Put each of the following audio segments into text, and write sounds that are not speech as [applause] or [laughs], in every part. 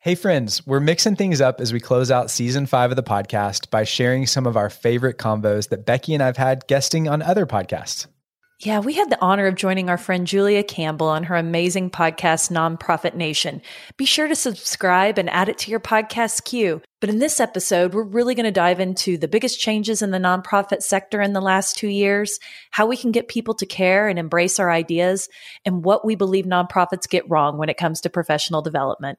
Hey, friends, we're mixing things up as we close out season five of the podcast by sharing some of our favorite combos that Becky and I've had guesting on other podcasts. Yeah, we had the honor of joining our friend Julia Campbell on her amazing podcast, Nonprofit Nation. Be sure to subscribe and add it to your podcast queue. But in this episode, we're really going to dive into the biggest changes in the nonprofit sector in the last two years, how we can get people to care and embrace our ideas, and what we believe nonprofits get wrong when it comes to professional development.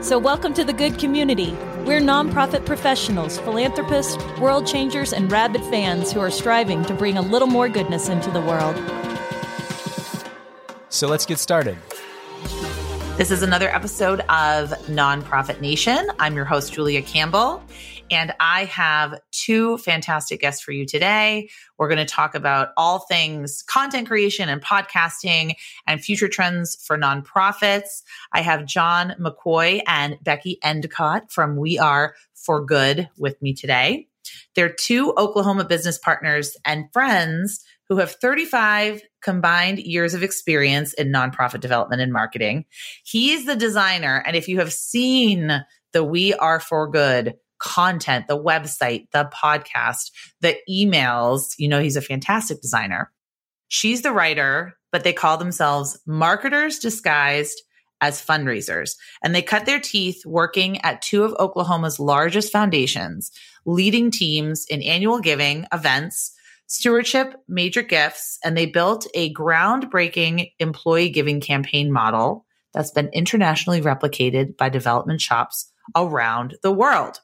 So, welcome to the good community. We're nonprofit professionals, philanthropists, world changers, and rabid fans who are striving to bring a little more goodness into the world. So, let's get started. This is another episode of Nonprofit Nation. I'm your host, Julia Campbell, and I have two fantastic guests for you today. We're going to talk about all things content creation and podcasting and future trends for nonprofits. I have John McCoy and Becky Endicott from We Are for Good with me today. They're two Oklahoma business partners and friends who have 35 combined years of experience in nonprofit development and marketing. He's the designer. And if you have seen the We Are for Good content, the website, the podcast, the emails, you know, he's a fantastic designer. She's the writer, but they call themselves marketers disguised as fundraisers. And they cut their teeth working at two of Oklahoma's largest foundations, leading teams in annual giving events stewardship, major gifts, and they built a groundbreaking employee giving campaign model that's been internationally replicated by development shops around the world.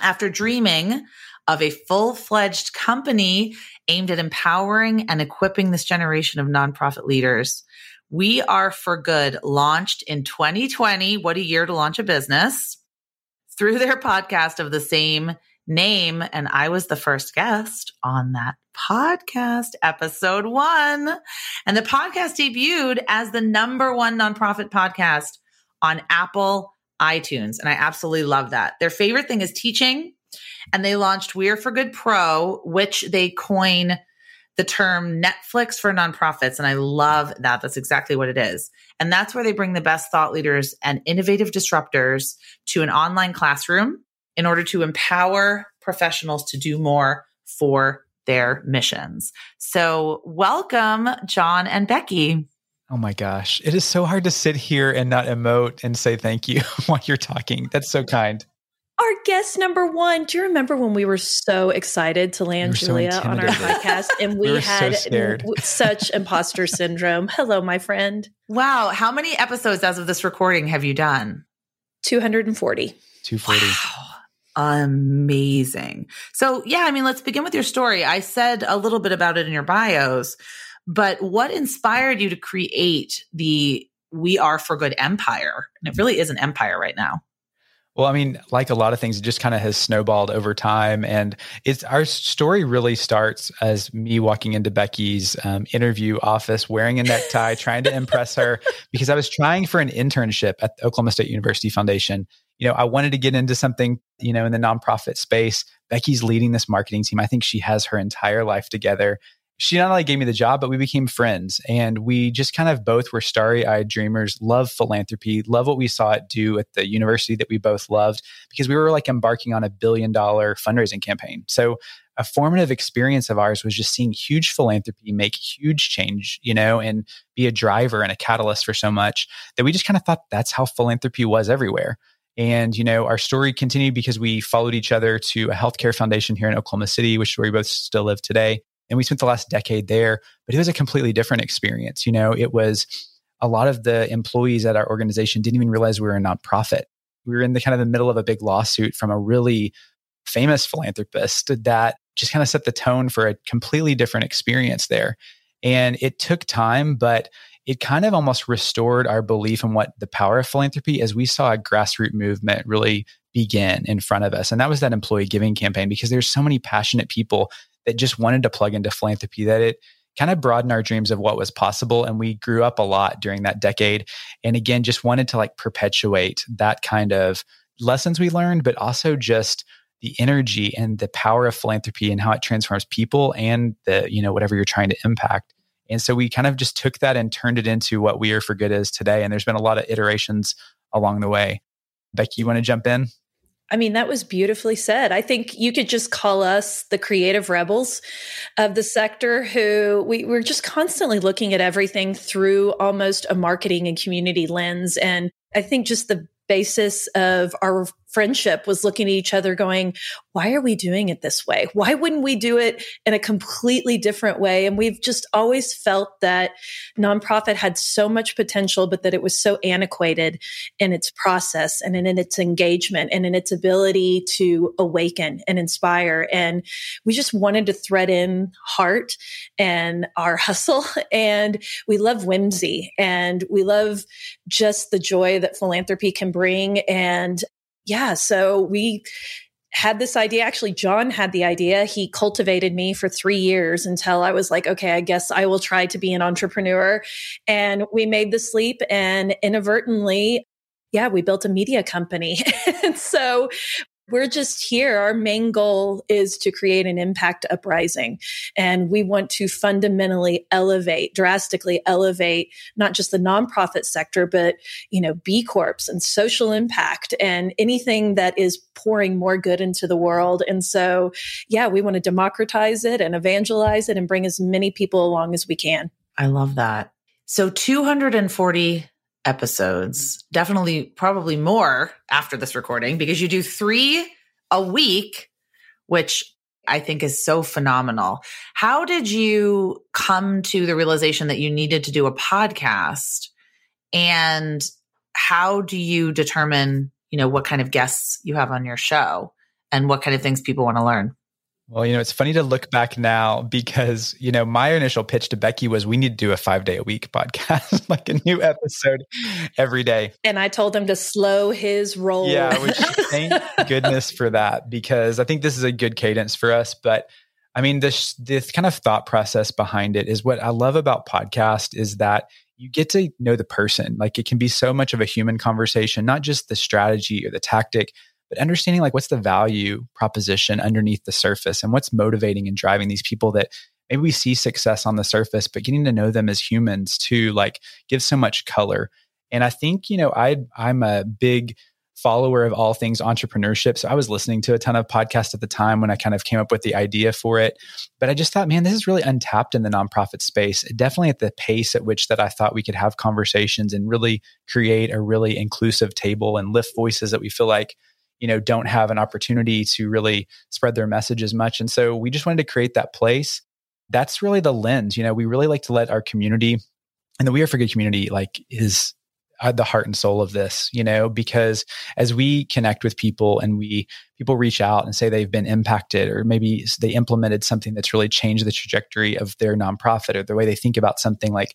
After dreaming of a full fledged company aimed at empowering and equipping this generation of nonprofit leaders, We Are for Good launched in 2020. What a year to launch a business through their podcast of the same name. And I was the first guest on that podcast, episode one. And the podcast debuted as the number one nonprofit podcast on Apple iTunes. And I absolutely love that. Their favorite thing is teaching. And they launched We're for Good Pro, which they coin the term Netflix for nonprofits. And I love that. That's exactly what it is. And that's where they bring the best thought leaders and innovative disruptors to an online classroom in order to empower professionals to do more for their missions. So, welcome, John and Becky. Oh my gosh. It is so hard to sit here and not emote and say thank you [laughs] while you're talking. That's so kind. Our guest number one. Do you remember when we were so excited to land we Julia so on our podcast and [laughs] we, we had so such imposter [laughs] syndrome? Hello, my friend. Wow. How many episodes as of this recording have you done? 240. 240. Wow amazing. So, yeah, I mean, let's begin with your story. I said a little bit about it in your bios, but what inspired you to create the We Are for Good empire? And it really is an empire right now. Well, I mean, like a lot of things, it just kind of has snowballed over time, and it's our story really starts as me walking into Becky's um, interview office wearing a necktie, [laughs] trying to impress her because I was trying for an internship at the Oklahoma State University Foundation, you know, I wanted to get into something, you know, in the nonprofit space. Becky's leading this marketing team. I think she has her entire life together. She not only gave me the job, but we became friends. And we just kind of both were starry eyed dreamers, love philanthropy, love what we saw it do at the university that we both loved because we were like embarking on a billion dollar fundraising campaign. So a formative experience of ours was just seeing huge philanthropy make huge change, you know, and be a driver and a catalyst for so much that we just kind of thought that's how philanthropy was everywhere. And, you know, our story continued because we followed each other to a healthcare foundation here in Oklahoma City, which is where we both still live today. And we spent the last decade there, but it was a completely different experience. You know, it was a lot of the employees at our organization didn't even realize we were a nonprofit. We were in the kind of the middle of a big lawsuit from a really famous philanthropist that just kind of set the tone for a completely different experience there. And it took time, but it kind of almost restored our belief in what the power of philanthropy as we saw a grassroots movement really begin in front of us. And that was that employee giving campaign because there's so many passionate people that just wanted to plug into philanthropy, that it kind of broadened our dreams of what was possible. And we grew up a lot during that decade. And again, just wanted to like perpetuate that kind of lessons we learned, but also just the energy and the power of philanthropy and how it transforms people and the, you know, whatever you're trying to impact. And so we kind of just took that and turned it into what We Are for Good is today. And there's been a lot of iterations along the way. Becky, you want to jump in? I mean, that was beautifully said. I think you could just call us the creative rebels of the sector who we, we're just constantly looking at everything through almost a marketing and community lens. And I think just the basis of our friendship was looking at each other going, why are we doing it this way? Why wouldn't we do it in a completely different way? And we've just always felt that nonprofit had so much potential, but that it was so antiquated in its process and in, in its engagement and in its ability to awaken and inspire. And we just wanted to thread in heart and our [laughs] hustle. And we love whimsy and we love just the joy that philanthropy can bring. And yeah, so we had this idea. Actually, John had the idea. He cultivated me for three years until I was like, okay, I guess I will try to be an entrepreneur. And we made the sleep and inadvertently, yeah, we built a media company. [laughs] and so we're just here. Our main goal is to create an impact uprising. And we want to fundamentally elevate, drastically elevate not just the nonprofit sector, but, you know, B Corps and social impact and anything that is pouring more good into the world. And so, yeah, we want to democratize it and evangelize it and bring as many people along as we can. I love that. So 240 episodes, definitely probably more after this recording because you do three a week, which I think is so phenomenal. How did you come to the realization that you needed to do a podcast? And how do you determine, you know, what kind of guests you have on your show and what kind of things people want to learn? Well, you know, it's funny to look back now because, you know, my initial pitch to Becky was we need to do a five day a week [laughs] podcast, like a new episode every day. And I told him to slow his roll. Yeah, which thank [laughs] goodness for that because I think this is a good cadence for us. But I mean, this this kind of thought process behind it is what I love about podcast is that you get to know the person. Like it can be so much of a human conversation, not just the strategy or the tactic, but understanding like what's the value proposition underneath the surface and what's motivating and driving these people that maybe we see success on the surface but getting to know them as humans too like gives so much color. And i think you know i i'm a big follower of all things entrepreneurship so i was listening to a ton of podcasts at the time when i kind of came up with the idea for it. But i just thought man this is really untapped in the nonprofit space definitely at the pace at which that i thought we could have conversations and really create a really inclusive table and lift voices that we feel like you know don't have an opportunity to really spread their message as much. And so we just wanted to create that place. That's really the lens you know we really like to let our community and the we are for good community like is uh, the heart and soul of this you know because as we connect with people and we people reach out and say they've been impacted or maybe they implemented something that's really changed the trajectory of their nonprofit or the way they think about something like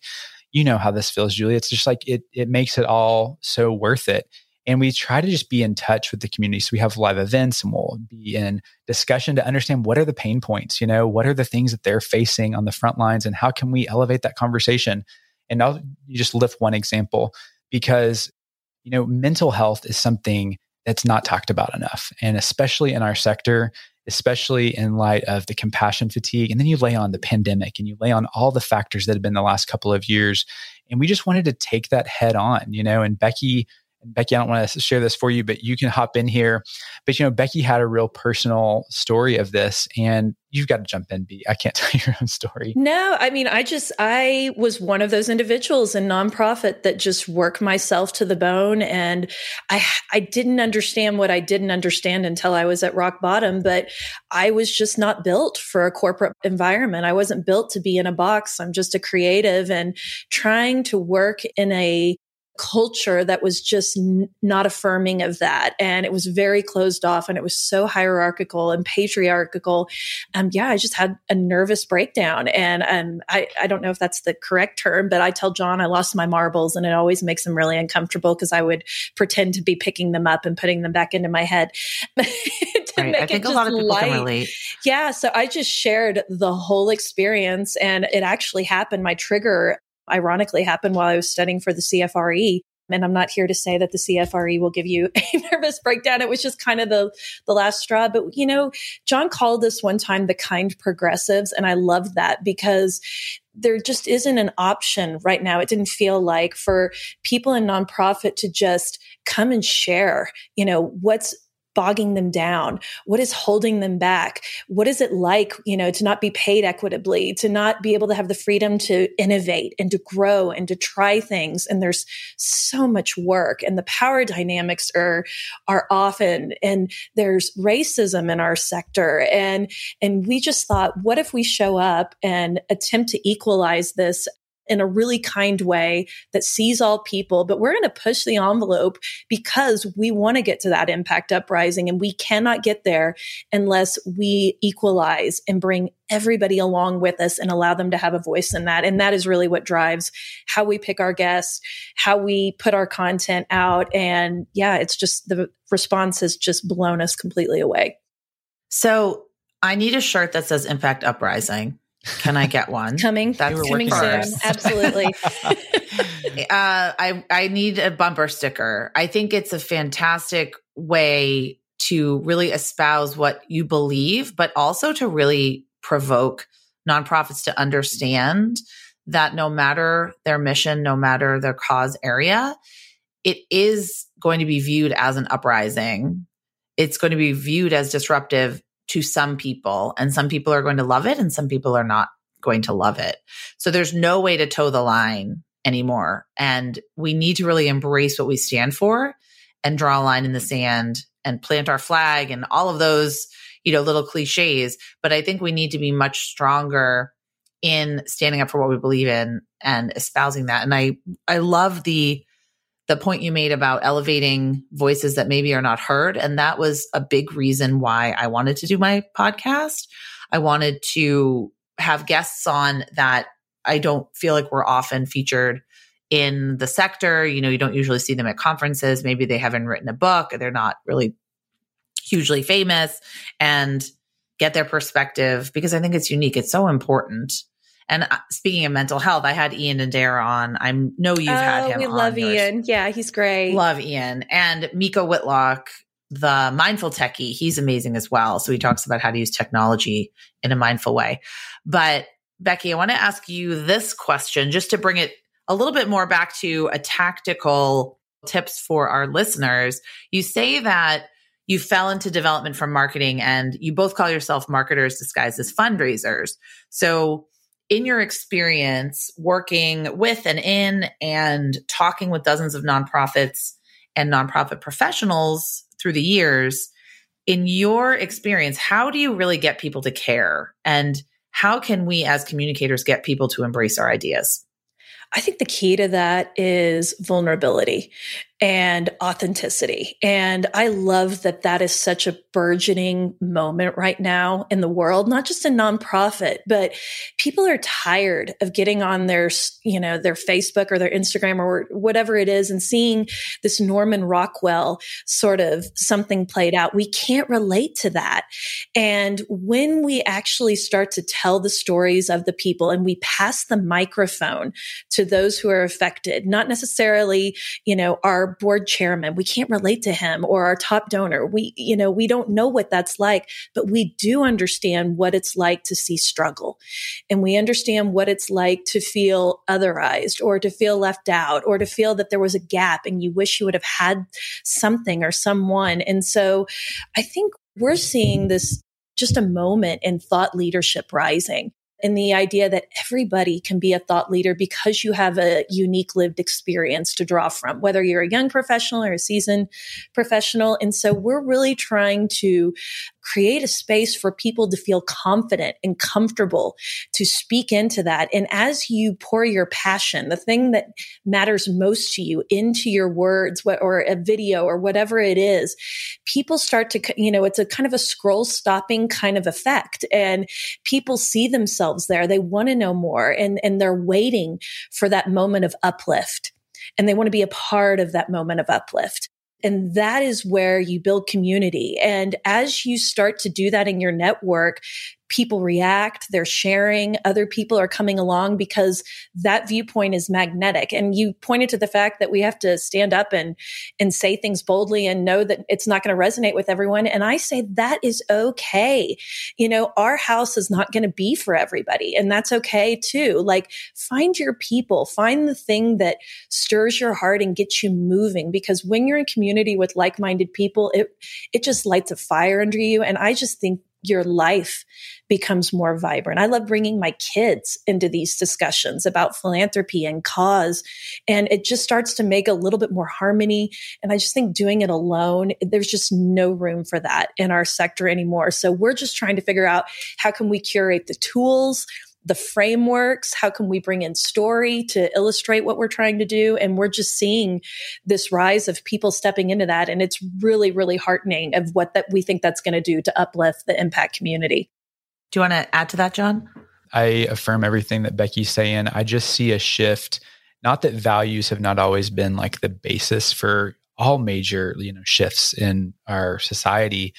you know how this feels julie it's just like it it makes it all so worth it and we try to just be in touch with the community. So we have live events and we'll be in discussion to understand what are the pain points, you know, what are the things that they're facing on the front lines and how can we elevate that conversation? And I'll just lift one example because, you know, mental health is something that's not talked about enough. And especially in our sector, especially in light of the compassion fatigue. And then you lay on the pandemic and you lay on all the factors that have been the last couple of years. And we just wanted to take that head on, you know, and Becky Becky, I don't want to share this for you, but you can hop in here. But you know, Becky had a real personal story of this, and you've got to jump in, B. I can't [laughs] tell your own story. No, I mean, I just I was one of those individuals in nonprofit that just worked myself to the bone, and I I didn't understand what I didn't understand until I was at rock bottom. But I was just not built for a corporate environment. I wasn't built to be in a box. I'm just a creative, and trying to work in a culture that was just n- not affirming of that. And it was very closed off and it was so hierarchical and patriarchal. Um, yeah, I just had a nervous breakdown. And um, I, I don't know if that's the correct term, but I tell John I lost my marbles and it always makes him really uncomfortable because I would pretend to be picking them up and putting them back into my head. [laughs] right. I think a lot of people light. can relate. Yeah. So I just shared the whole experience and it actually happened. My trigger ironically happened while I was studying for the CFRE. And I'm not here to say that the CFRE will give you [laughs] a nervous breakdown. It was just kind of the, the last straw. But, you know, John called us one time the kind progressives. And I love that because there just isn't an option right now. It didn't feel like for people in nonprofit to just come and share, you know, what's bogging them down? What is holding them back? What is it like, you know, to not be paid equitably, to not be able to have the freedom to innovate and to grow and to try things? And there's so much work and the power dynamics are, are often, and there's racism in our sector. And, and we just thought, what if we show up and attempt to equalize this in a really kind way that sees all people, but we're going to push the envelope because we want to get to that impact uprising and we cannot get there unless we equalize and bring everybody along with us and allow them to have a voice in that. And that is really what drives how we pick our guests, how we put our content out. And yeah, it's just the response has just blown us completely away. So I need a shirt that says Impact Uprising. Can I get one? coming. That's coming soon. Absolutely. [laughs] uh, I I need a bumper sticker. I think it's a fantastic way to really espouse what you believe, but also to really provoke nonprofits to understand that no matter their mission, no matter their cause area, it is going to be viewed as an uprising. It's going to be viewed as disruptive to some people and some people are going to love it and some people are not going to love it. So there's no way to toe the line anymore. And we need to really embrace what we stand for and draw a line in the sand and plant our flag and all of those, you know, little cliches. But I think we need to be much stronger in standing up for what we believe in and espousing that. And I, I love the, the point you made about elevating voices that maybe are not heard. And that was a big reason why I wanted to do my podcast. I wanted to have guests on that I don't feel like we're often featured in the sector. You know, you don't usually see them at conferences. Maybe they haven't written a book, they're not really hugely famous, and get their perspective because I think it's unique. It's so important and uh, speaking of mental health, I had Ian Adair on. I know you've oh, had him. We love yours. Ian. Yeah, he's great. Love Ian and Meico Whitlock, the mindful techie. He's amazing as well. So he talks about how to use technology in a mindful way. But Becky, I want to ask you this question just to bring it a little bit more back to a tactical tips for our listeners. You say that you fell into development from marketing and you both call yourself marketers disguised as fundraisers. So in your experience working with and in and talking with dozens of nonprofits and nonprofit professionals through the years, in your experience, how do you really get people to care? And how can we as communicators get people to embrace our ideas? I think the key to that is vulnerability and authenticity. And I love that that is such a burgeoning moment right now in the world, not just in nonprofit, but people are tired of getting on their, you know, their Facebook or their Instagram or whatever it is and seeing this Norman Rockwell sort of something played out. We can't relate to that. And when we actually start to tell the stories of the people and we pass the microphone to those who are affected, not necessarily, you know, our board chairman. We can't relate to him or our top donor. We, you know, we don't know what that's like, but we do understand what it's like to see struggle. And we understand what it's like to feel otherized or to feel left out or to feel that there was a gap and you wish you would have had something or someone. And so I think we're seeing this just a moment in thought leadership rising and the idea that everybody can be a thought leader because you have a unique lived experience to draw from, whether you're a young professional or a seasoned professional. And so we're really trying to create a space for people to feel confident and comfortable to speak into that. And as you pour your passion, the thing that matters most to you into your words or a video or whatever it is, people start to, you know, it's a kind of a scroll stopping kind of effect and people see themselves there. They want to know more and, and they're waiting for that moment of uplift and they want to be a part of that moment of uplift. And that is where you build community. And as you start to do that in your network, people react, they're sharing, other people are coming along because that viewpoint is magnetic. And you pointed to the fact that we have to stand up and and say things boldly and know that it's not going to resonate with everyone. And I say that is okay. You know, our house is not going to be for everybody, and that's okay too. Like find your people, find the thing that stirs your heart and gets you moving because when you're in community with like-minded people, it it just lights a fire under you and I just think your life becomes more vibrant. I love bringing my kids into these discussions about philanthropy and cause. And it just starts to make a little bit more harmony. And I just think doing it alone, there's just no room for that in our sector anymore. So we're just trying to figure out how can we curate the tools the frameworks how can we bring in story to illustrate what we're trying to do? And we're just seeing this rise of people stepping into that and it's really really heartening of what that we think that's going to do to uplift the impact community. Do you want to add to that john? I affirm everything that becky's saying. I just see a shift not that values have not always been like the basis for all major you know shifts in our society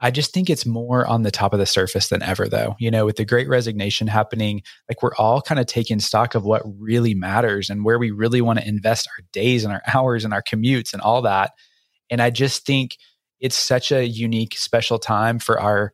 I just think it's more on the top of the surface than ever, though. You know, with the great resignation happening, like we're all kind of taking stock of what really matters and where we really want to invest our days and our [laughs] hours and our commutes and all that. And I just think it's such a unique, special time for our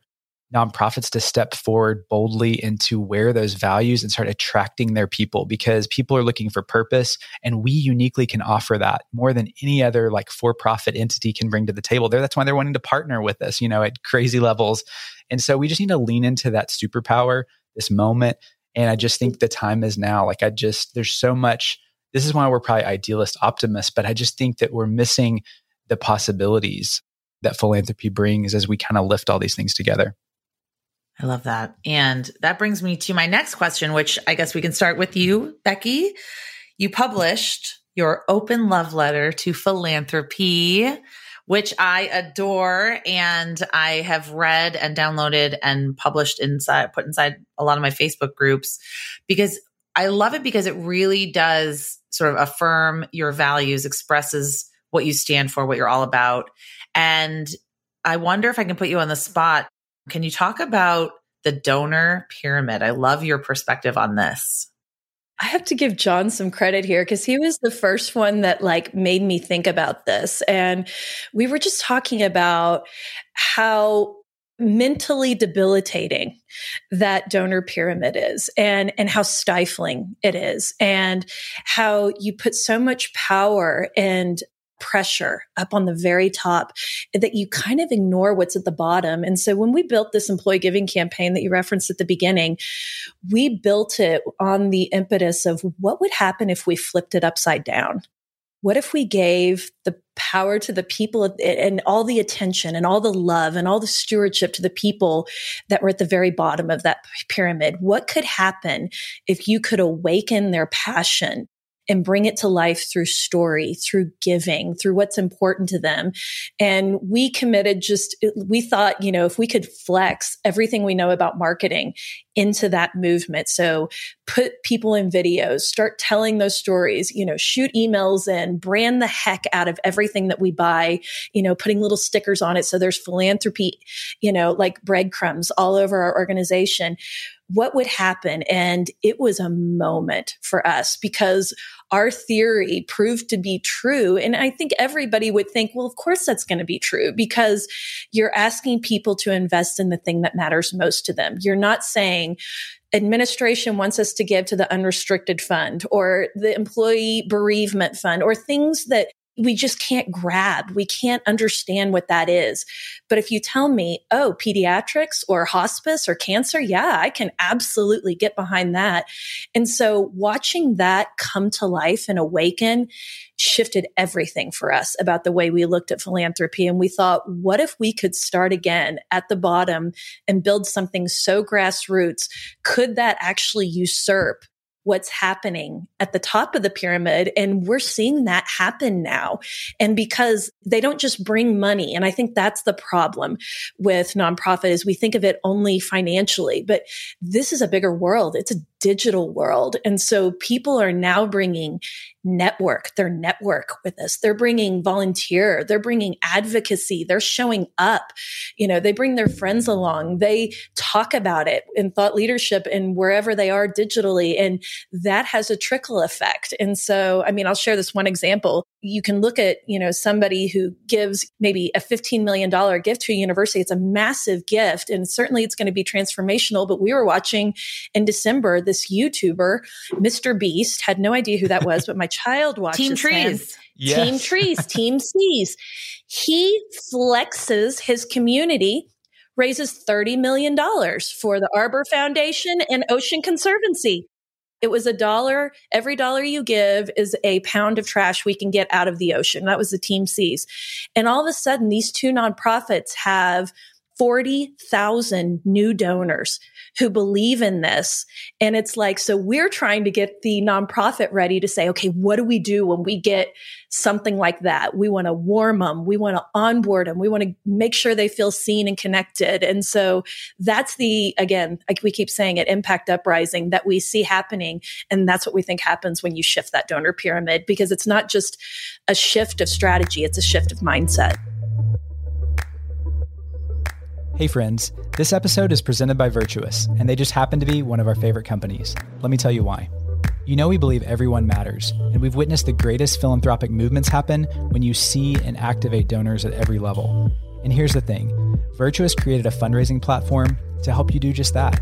nonprofits to step forward boldly into where those values and start attracting their people because people are looking for purpose and we uniquely can offer that more than any other like for-profit entity can bring to the table. There that's why they're wanting to partner with us you know at crazy levels. And so we just need to lean into that superpower this moment and i just think the time is now. Like i just there's so much this is why we're probably idealist optimists but i just think that we're missing the possibilities that philanthropy brings as we kind of lift all these things together I love that. And that brings me to my next question, which I guess we can start with you, Becky. You published your open love letter to philanthropy, which I adore. And I have read and downloaded and published inside, put inside a lot of my Facebook groups because I love it because it really does sort of affirm your values, expresses what you stand for, what you're all about. And I wonder if I can put you on the spot can you talk about the donor pyramid? I love your perspective on this. I have to give John some credit here because he was the first one that like made me think about this. And we were just talking about how mentally debilitating that donor pyramid is and and how stifling it is and how you put so much power and pressure up on the very top that you kind of ignore what's at the bottom. And so when we built this employee giving campaign that you referenced at the beginning, we built it on the impetus of what would happen if we flipped it upside down? What if we gave the power to the people and all the attention and all the love and all the stewardship to the people that were at the very bottom of that pyramid? What could happen if you could awaken their passion and bring it to life through story, through giving, through what's important to them. And we committed just, we thought, you know, if we could flex everything we know about marketing into that movement. So put people in videos, start telling those stories, you know, shoot emails and brand the heck out of everything that we buy, you know, putting little stickers on it. So there's philanthropy, you know, like breadcrumbs all over our organization what would happen? And it was a moment for us because our theory proved to be true. And I think everybody would think, well, of course that's going to be true because you're asking people to invest in the thing that matters most to them. You're not saying, administration wants us to give to the unrestricted fund or the employee bereavement fund or things that we just can't grab. We can't understand what that is. But if you tell me, oh, pediatrics or hospice or cancer, yeah, I can absolutely get behind that. And so watching that come to life and awaken shifted everything for us about the way we looked at philanthropy. And we thought, what if we could start again at the bottom and build something so grassroots? Could that actually usurp what's happening at the top of the pyramid. And we're seeing that happen now. And because they don't just bring money. And I think that's the problem with nonprofit is we think of it only financially, but this is a bigger world. It's a digital world. And so people are now bringing network, their network with us. They're bringing volunteer, they're bringing advocacy, they're showing up. You know, they bring their friends along, they talk about it in thought leadership and wherever they are digitally. And that has a trickle effect. And so, I mean, I'll share this one example. You can look at, you know, somebody who gives maybe a $15 million gift to a university. It's a massive gift and certainly it's going to be transformational. But we were watching in December this this YouTuber, Mr. Beast. Had no idea who that was, but my child watches Team Trees. Yes. Team Trees, Team Seas. He flexes his community raises $30 million for the Arbor Foundation and Ocean Conservancy. It was a dollar. Every dollar you give is a pound of trash we can get out of the ocean. That was the Team Seas. And all of a sudden, these two nonprofits have 40,000 new donors who believe in this. And it's like, so we're trying to get the nonprofit ready to say, okay, what do we do when we get something like that? We want to warm them. We want to onboard them. We want to make sure they feel seen and connected. And so that's the, again, like we keep saying it, impact uprising that we see happening. And that's what we think happens when you shift that donor pyramid because it's not just a shift of strategy, it's a shift of mindset. Hey, friends. This episode is presented by Virtuous, and they just happen to be one of our favorite companies. Let me tell you why. You know, we believe everyone matters, and we've witnessed the greatest philanthropic movements happen when you see and activate donors at every level. And here's the thing Virtuous created a fundraising platform to help you do just that.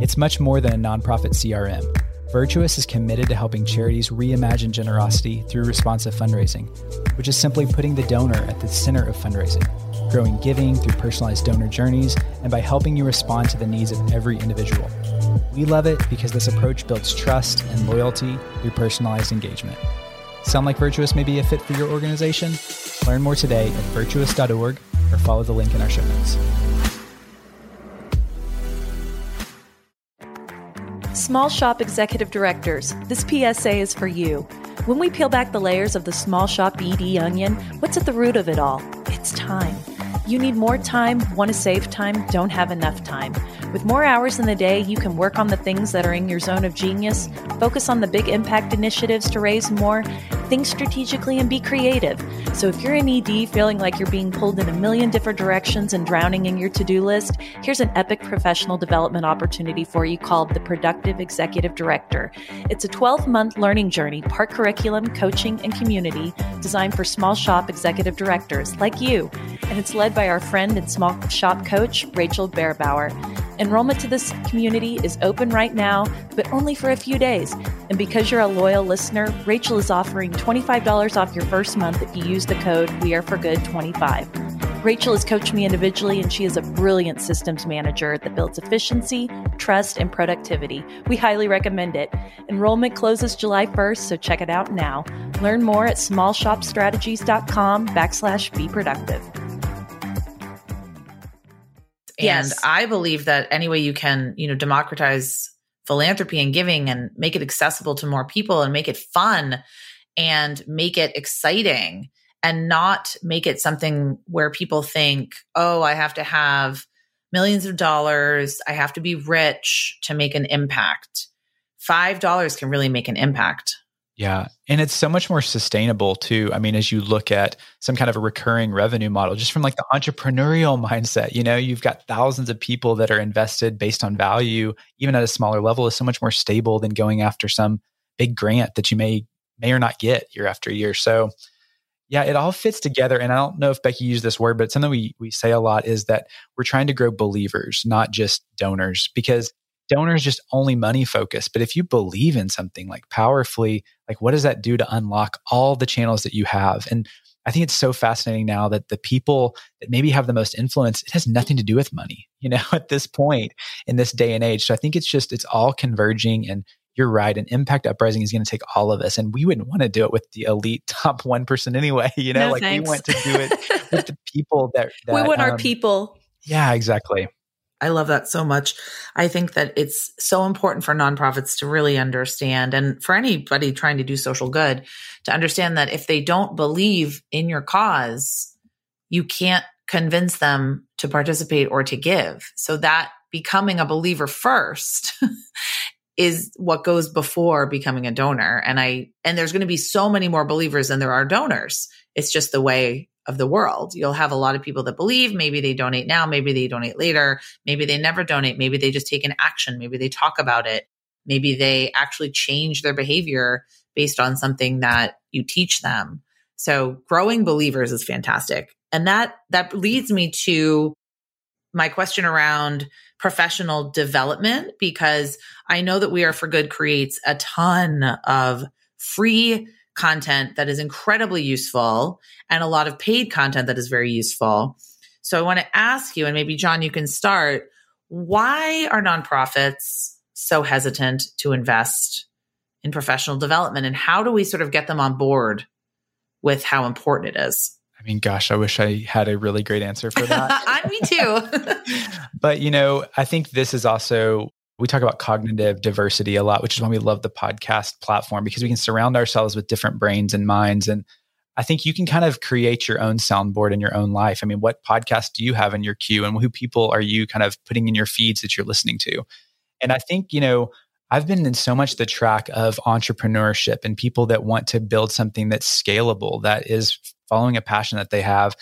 It's much more than a nonprofit CRM. Virtuous is committed to helping charities reimagine generosity through responsive fundraising, which is simply putting the donor at the center of fundraising growing giving through personalized donor journeys, and by helping you respond to the needs of every individual. We love it because this approach builds trust and loyalty through personalized engagement. Sound like Virtuous may be a fit for your organization? Learn more today at virtuous.org or follow the link in our show notes. Small shop executive directors, this PSA is for you. When we peel back the layers of the small shop BD onion, what's at the root of it all? It's time. You need more time, want to save time, don't have enough time. With more hours in the day, you can work on the things that are in your zone of genius, focus on the big impact initiatives to raise more, think strategically, and be creative. So if you're an ED feeling like you're being pulled in a million different directions and drowning in your to do list, here's an epic professional development opportunity for you called the Productive Executive Director. It's a 12 month learning journey, part curriculum, coaching, and community designed for small shop executive directors like you. And it's led by our friend and small shop coach, Rachel Bearbauer. Enrollment to this community is open right now, but only for a few days. And because you're a loyal listener, Rachel is offering $25 off your first month if you use the code We Are For Good 25. Rachel has coached me individually, and she is a brilliant systems manager that builds efficiency, trust, and productivity. We highly recommend it. Enrollment closes July 1st, so check it out now. Learn more at smallshopstrategies.com backslash be productive. And yes. I believe that any way you can, you know, democratize philanthropy and giving and make it accessible to more people and make it fun and make it exciting and not make it something where people think, oh, I have to have millions of dollars, I have to be rich to make an impact. $5 can really make an impact. Yeah. And it's so much more sustainable too. I mean, as you look at some kind of a recurring revenue model, just from like the entrepreneurial [laughs] mindset, you know, you've got thousands of people that are invested based on value, even at a smaller level, is so much more stable than going after some big grant that you may may or not get year after year. So yeah, it all fits together. And I don't know if Becky used this word, but something we we say a lot is that we're trying to grow believers, not just donors, because donors just only money focused. But if you believe in something like powerfully, like what does that do to unlock all the channels that you have? And I think it's so fascinating now that the people that maybe have the most influence, it has nothing to do with money, [laughs] you know, at this point in this day and age. So I think it's just, it's all converging and you're right. An impact uprising is going to take all of us. And we wouldn't want to do it with the elite [laughs] top 1% person anyway. [laughs] You know, no, like thanks. we want to do it with the people that, that we want um, our people. Yeah, exactly. I love that so much. I think that it's so important for nonprofits to really understand and for anybody trying to do social good to understand that if they don't believe in your cause, you can't convince them to participate or to give. So that becoming a believer first [laughs] is what goes before becoming a donor. And I, and there's going to be so many more believers than there are donors. It's just the way of the world. You'll have a lot of people that believe, maybe they donate now, maybe they donate later, maybe they never donate, maybe they just take an action, maybe they talk about it, maybe they actually change their behavior based on something that you teach them. So growing believers is fantastic. And that that leads me to my question around professional development because I know that We Are for Good creates a ton of free content that is incredibly useful and a lot of paid content that is very useful. So I want to ask you, and maybe John, you can start. Why are nonprofits so hesitant to invest in professional development, and how do we sort of get them on board with how important it is? I mean, gosh, I wish I had a really great answer for that. [laughs] I, me too. [laughs] but, you know, I think this is also, we talk about cognitive diversity a lot, which is why we love the podcast platform because we can surround ourselves with different brains and minds. And I think you can kind of create your own soundboard in your own life. I mean, what podcast do you have in your queue and who people are you kind of putting in your feeds that you're listening to? And I think, you know, I've been in so much the track of entrepreneurship and people that want to build something that's scalable, that is following a passion that they have.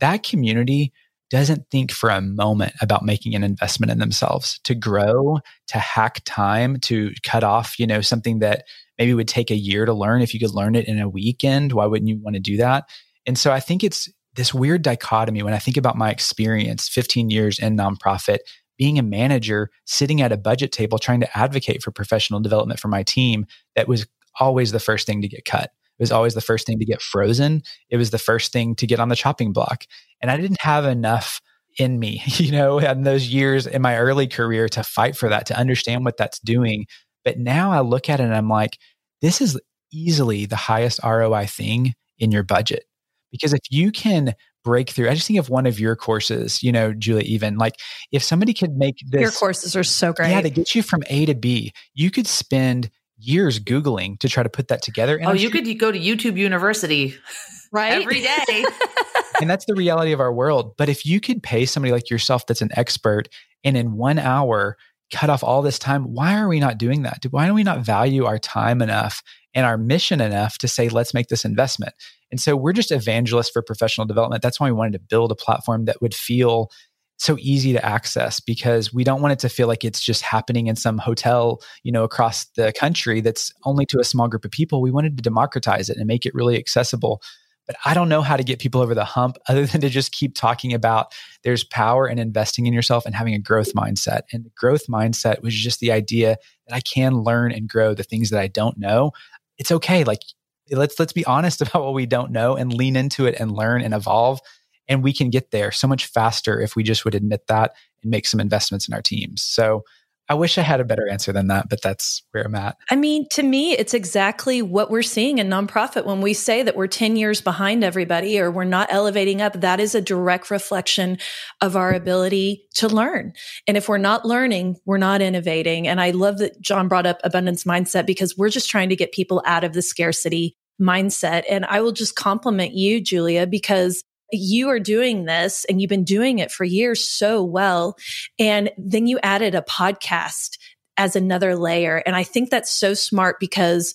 That community doesn't think for a moment about making an investment in themselves to grow, to hack time, to cut off, you know, something that maybe would take a year to learn. If you could learn it in a weekend, why wouldn't you want to do that? And so I think it's this weird dichotomy when I think about my experience 15 years in nonprofit being a manager, sitting at a budget table, trying to advocate for professional development for my team, that was always the first thing to get cut. It was always the first thing to get frozen. It was the first thing to get on the chopping block. And I didn't have enough in me, [laughs] you know, in those years in my early career to fight for that, to understand what that's doing. But now I look at it and I'm like, this is easily the highest ROI thing in your budget. Because if you can breakthrough. I just think of one of your courses, you know, Julia, even like if somebody could make this. Your courses are so great. Yeah, they get you from A to B. You could spend years Googling to try to put that together. And oh, I'm you sure, could go to YouTube University [laughs] right every day. [laughs] and that's the reality of our world. But if you could pay somebody like yourself that's an expert and in one hour cut off all this time, why are we not doing that? Why do we not value our time enough and our mission enough to say, let's make this investment? And so we're just evangelists for professional development. That's why we wanted to build a platform that would feel so easy to access because we don't want it to feel like it's just happening in some hotel, you know, across the country that's only to a small group of people. We wanted to democratize it and make it really accessible. But I don't know how to get people over the hump [laughs] other than to just keep talking about there's power in investing in yourself and having a growth mindset. And the growth mindset was just the idea that I can learn and grow the things that I don't know. It's okay. Like let's let's be honest [laughs] about what we don't know and lean into it and learn and evolve and we can get there so much faster if we just would admit that and make some investments in our teams so I wish I had a better answer than that, but that's where I'm at. I mean, to me, it's exactly what we're seeing in nonprofit. When we say that we're 10 years behind everybody or we're not elevating up, that is a direct reflection of our ability to learn. And if we're not learning, we're not innovating. And I love that John brought up abundance mindset because we're just trying to get people out of the scarcity mindset. And I will just compliment you, Julia, because you are doing this and you've been doing it for years so well. And then you added a podcast as another layer. And I think that's so smart because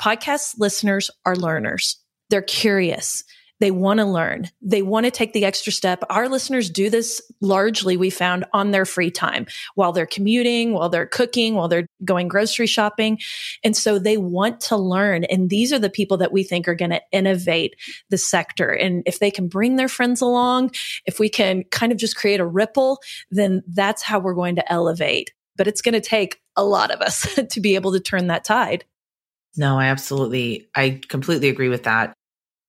podcast listeners are learners. They're curious. They want to learn. They want to take the extra step. Our listeners do this largely, we found on their free time while they're commuting, while they're cooking, while they're going grocery shopping. And so they want to learn. And these are the people that we think are going to innovate the sector. And if they can bring their friends along, if we can kind of just create a ripple, then that's how we're going to elevate but it's going to take a lot of us [laughs] to be able to turn that tide. No, I absolutely, I completely agree with that.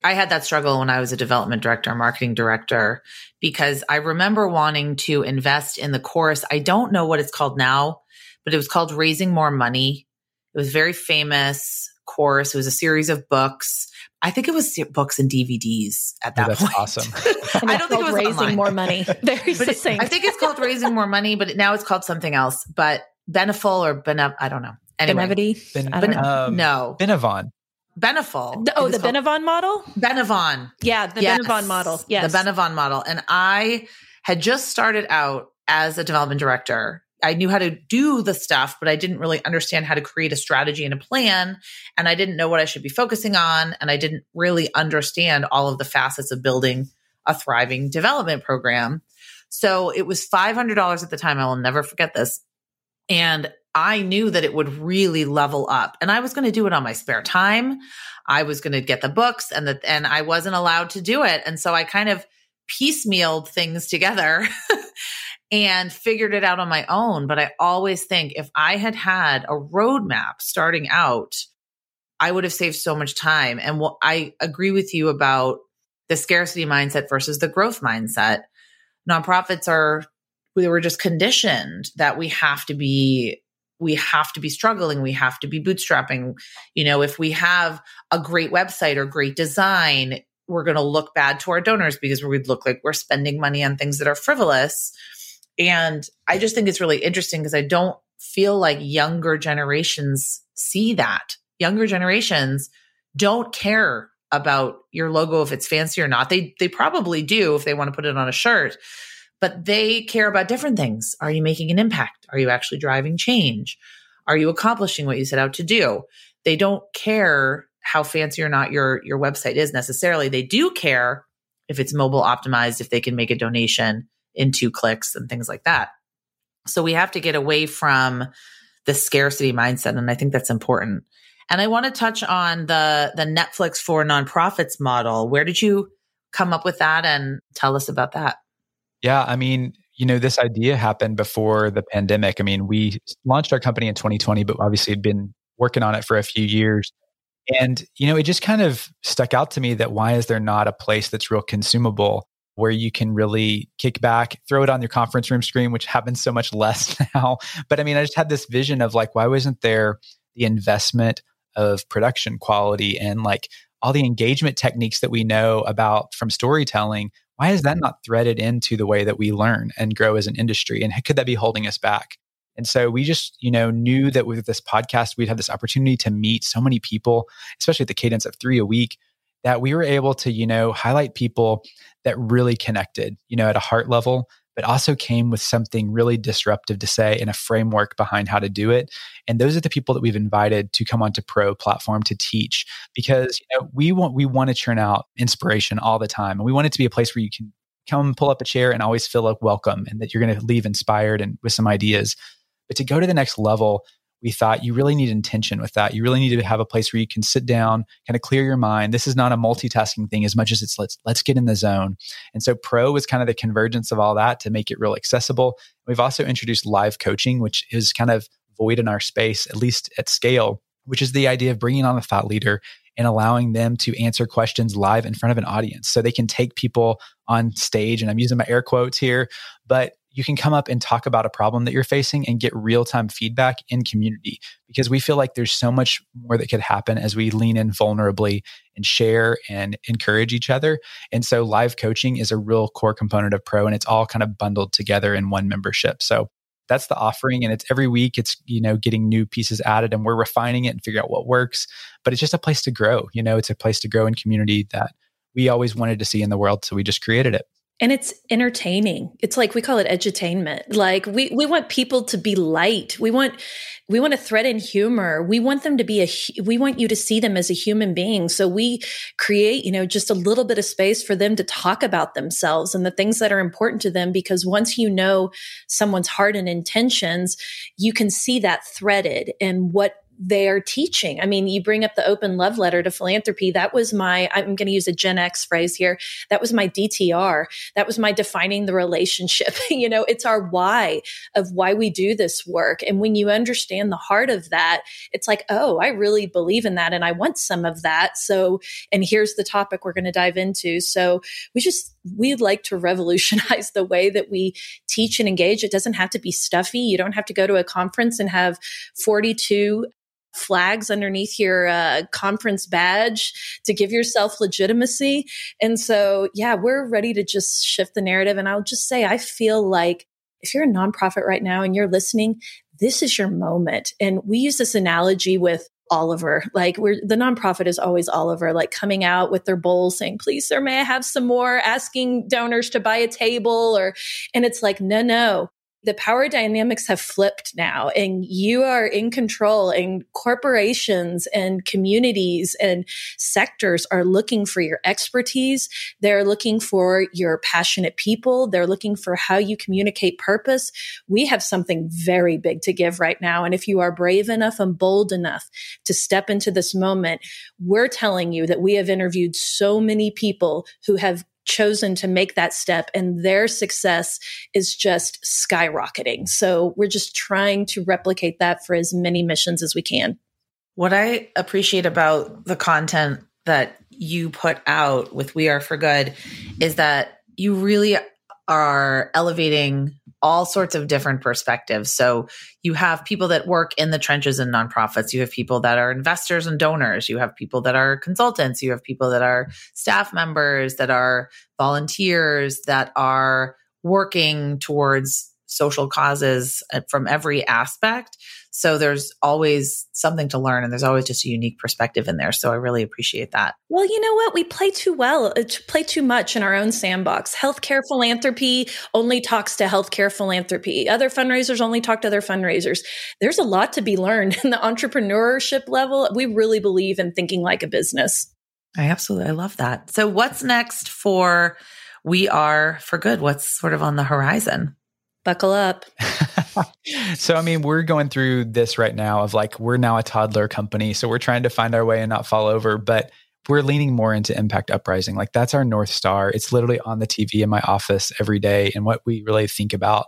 I had that struggle when I was a development director, marketing director, because I remember wanting to invest in the course. I don't know what it's called now, but it was called Raising More Money. It was very famous course. It was a series of books. I think it was books and DVDs at that oh, that's point. awesome. [laughs] I don't think it was raising online. more money. [laughs] Very but succinct. It, I think it's called raising more money, but now it's called something else. But Beneful or Benev, I don't know. Anyway, Benevity? Ben, I don't um, no, Benevon. Beneful. The- oh, the Benevon model? Benevon. Yeah, the Yes. Benevon model. Yes. The Benevon model. And I had just started out as a development director. I knew how to do the stuff, but I didn't really understand how to create a strategy and a plan. And I didn't know what I should be focusing on. And I didn't really understand all of the facets of building a thriving development program. So it was $500 at the time. I will never forget this. And I knew that it would really level up and I was going to do it on my spare time. I was going to get the books and that, and I wasn't allowed to do it. And so I kind of piecemealed things together [laughs] and figured it out on my own. But I always think if I had had a roadmap starting out, I would have saved so much time. And I agree with you about the scarcity mindset versus the growth mindset. Nonprofits are, we were just conditioned that we have to be we have to be struggling we have to be bootstrapping. You know if we have a great website or great design we're going to look bad to our donors because we'd look like we're spending money on things that are frivolous. And i just think it's really interesting because i don't feel like younger generations see that. Younger generations don't care about your logo if it's fancy or not. They they probably do if they want to put it on a shirt but they care about different things. Are you making an impact? Are you actually driving change? Are you accomplishing what you set out to do? They don't care how fancy or not your your website is necessarily. They do care if it's mobile optimized, if they can make a donation in two clicks and things like that. So we have to get away from the scarcity mindset and I think that's important. And I want to touch on the the Netflix for nonprofits model. Where did you come up with that and tell us about that? Yeah, I mean, you know, this idea happened before the pandemic. I mean, we launched our company in 2020, but obviously had been working on it for a few years. And, you know, it just kind of stuck out to me that why is there not a place that's real consumable where you can really kick back, throw it on your conference room screen, which happens so much [laughs] less now. But I mean, I just had this vision of like, why wasn't there the investment of production quality and like all the engagement techniques that we know about from storytelling? Why is that not threaded into the way that we learn and grow as an industry? And could that be holding us back? And so we just you know knew that with this podcast we'd have this opportunity to meet so many people especially at the cadence of three a week that we were able to you know highlight people that really connected you know at a heart level but also came with something really disruptive to say and a framework behind how to do it. And those are the people that we've invited to come onto Pro platform to teach because you know we want we want to churn out inspiration all the time. And we want it to be a place where you can come pull up a chair and always feel like welcome and that you're going to leave inspired and with some ideas. But to go to the next level, we thought you really need intention with that. You really need to have a place where you can sit down, kind of clear your mind. This is not a multitasking thing as much as it's let's let's get in the zone. And so Pro was kind of the convergence of all that to make it real accessible. We've also introduced live coaching, which is kind of void in our space, at least at scale, which is the idea of bringing on a thought leader and allowing them to answer questions live in front of an audience. So they can take people on stage, and I'm using my air quotes here, but you can come up and talk about a problem that you're facing and get real time feedback in community because we feel like there's so much more that could happen as we lean in vulnerably and share and encourage each other. And so live coaching is a real core component of Pro and it's all kind of bundled together in one membership. So that's the offering and it's every week it's you know getting new pieces added and we're refining it and figure out what works but it's just a place to grow you know it's a place to grow in community that we always wanted to see in the world so we just created it and it's entertaining. It's like we call it edutainment. Like we we want people to be light we want we want to thread in humor. We want them to be a we want you to see them as a human being. So we create you know just a little bit of space for them to talk about themselves and the things that are important to them because once you know someone's heart and intentions you can see that threaded and what they are teaching. I mean, you bring up the open love letter to philanthropy. That was my, I'm going to use a Gen X phrase here. That was my DTR. That was my defining the relationship. [laughs] you know, it's our why of why we do this work. And when you understand the heart of that, it's like, oh, I really believe in that and I want some of that. So, and here's the topic we're going to dive into. So we just, we'd like to revolutionize the way that we teach and engage. It doesn't have to be stuffy. You don't have to go to a conference and have 42 flags underneath your uh, conference badge to give yourself legitimacy. And so, yeah, we're ready to just shift the narrative. And I'll just say, I feel like if you're a nonprofit right now and you're listening, this is your moment. And we use this analogy with Oliver. Like we're the nonprofit is always Oliver, like coming out with their bowl saying, please, sir, may I have some more? Asking donors to buy a table or, and it's like, no, no, the power dynamics have flipped now and you are in control and corporations and communities and sectors are looking for your expertise. They're looking for your passionate people. They're looking for how you communicate purpose. We have something very big to give right now and if you are brave enough and bold enough to step into this moment we're telling you that we have interviewed so many people who have chosen to make that step and their success is just skyrocketing. So we're just trying to replicate that for as many missions as we can. What I appreciate about the content that you put out with We Are for Good is that you really are elevating all sorts of different perspectives. So you have people that work in the trenches in nonprofits. You have people that are investors and donors. You have people that are consultants. You have people that are staff members, that are volunteers, that are working towards social causes uh, from every aspect. So there's always something to learn and there's always just a unique perspective in there. So I really appreciate that. Well, you know what? We play too well, uh, play too much in our own sandbox. Healthcare philanthropy only talks to healthcare philanthropy. Other fundraisers only talk to other fundraisers. There's a lot to be learned [laughs] in the entrepreneurship level. We really believe in thinking like a business. I absolutely I love that. So what's next for we are for good? What's sort of on the horizon? Buckle up. [laughs] so, I mean, we're going through this right now of like, we're now a toddler company. So we're trying to find our way and not fall over, but we're leaning more into impact uprising. Like, that's our North Star. It's literally on the TV in my office every day and what we really think about.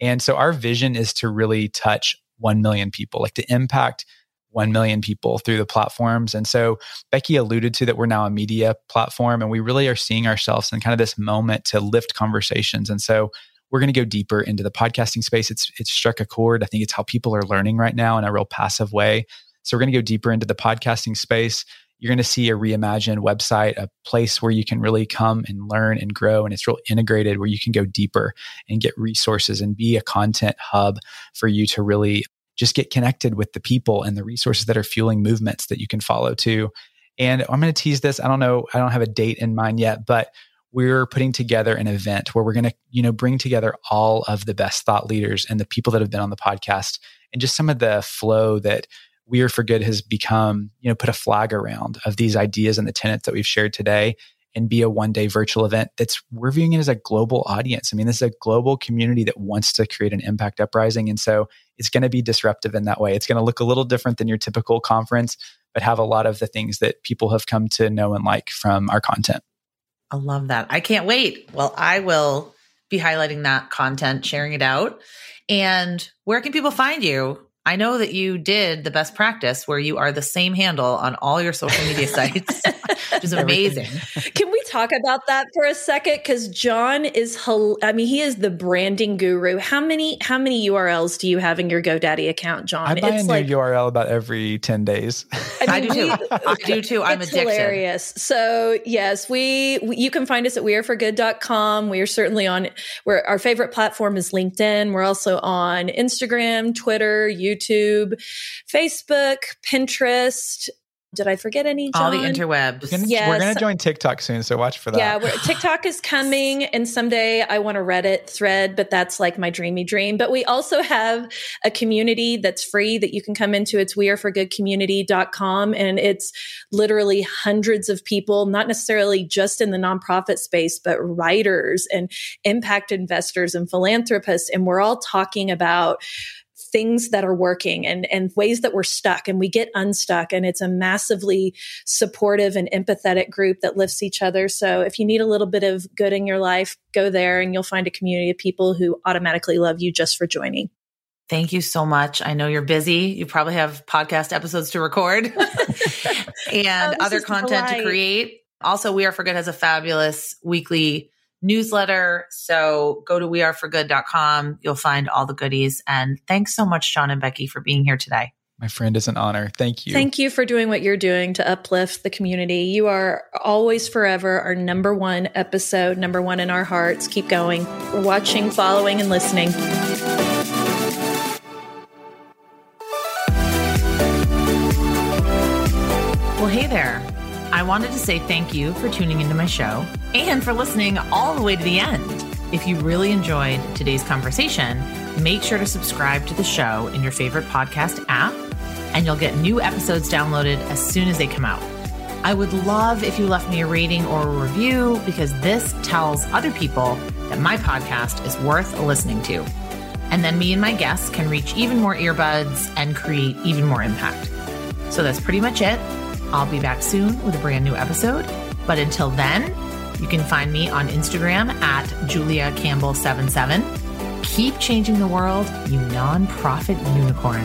And so, our vision is to really touch 1 million people, like to impact 1 million people through the platforms. And so Becky alluded to that we're now a media platform and we really are seeing ourselves in kind of this moment to lift conversations. And so we're going to go deeper into the podcasting space. It's it's struck a chord. I think it's how people are learning right now in a real passive way. So we're going to go deeper into the podcasting space. You're going to see a reimagined website, a place where you can really come and learn and grow. And it's real integrated where you can go deeper and get resources and be a content hub for you to really just get connected with the people and the resources that are fueling movements that you can follow too. And I'm going to tease this. I don't know, I don't have a date in mind yet, but we're putting together an event where we're going to you know bring together all of the best thought leaders and the people that have been on the podcast and just some of the flow that we are for good has become you know put a flag around of these ideas and the tenets that we've shared today and be a one day virtual event that's we're viewing it as a global audience. I mean this is a global community that wants to create an impact uprising and so it's going to be disruptive in that way. It's going to look a little different than your typical conference but have a lot of the things that people have come to know and like from our content I love that. I can't wait. Well, I will be highlighting that content, sharing it out. And where can people find you? I know that you did the best practice where you are the same handle on all your social media [laughs] sites, which is amazing. Can we talk about that for a second? Because John is, I mean, he is the branding guru. How many how many URLs do you have in your GoDaddy account, John? I buy it's a new like, URL about every ten days. I, mean, I do too. I do too. I'm it's addicted. Hilarious. So yes, we, we you can find us at weareforgood.com. We are certainly on. Where our favorite platform is LinkedIn. We're also on Instagram, Twitter, YouTube. YouTube, Facebook, Pinterest, did I forget any? John? All the interwebs. We're gonna, yes. we're gonna join TikTok soon, so watch for that. Yeah, TikTok is coming, and someday I want a Reddit thread, but that's like my dreamy dream. But we also have a community that's free that you can come into. It's weareforgoodcommunity.com, and it's literally hundreds of people, not necessarily just in the nonprofit space, but writers and impact investors and philanthropists, and we're all talking about things that are working and, and ways that we're stuck and we get unstuck. And it's a massively supportive and empathetic group that lifts each other. So if you need a little bit of good in your life, go there and you'll find a community of people who automatically love you just for joining. Thank you so much. I know you're busy. You probably have podcast episodes to record [laughs] and oh, other content to create. Also, We Are for Good has a fabulous weekly newsletter. So go to weareforgood.com. You'll find all the goodies. And thanks so much, John and Becky, for being here today. My friend is an honor. Thank you. Thank you for doing what you're doing to uplift the community. You are always forever our number one episode, number one in our hearts. Keep going. We're watching, following, and listening. Well, hey there. I wanted to say thank you for tuning into my show and for listening all the way to the end. If you really enjoyed today's conversation, make sure to subscribe to the show in your favorite podcast app, and you'll get new episodes downloaded as soon as they come out. I would love if you left me a rating or a review because this tells other people that my podcast is worth listening to. And then me and my guests can reach even more earbuds and create even more impact. So that's pretty much it. I'll be back soon with a brand new episode. But until then, you can find me on Instagram at Julia Campbell77. Keep changing the world, you nonprofit unicorn.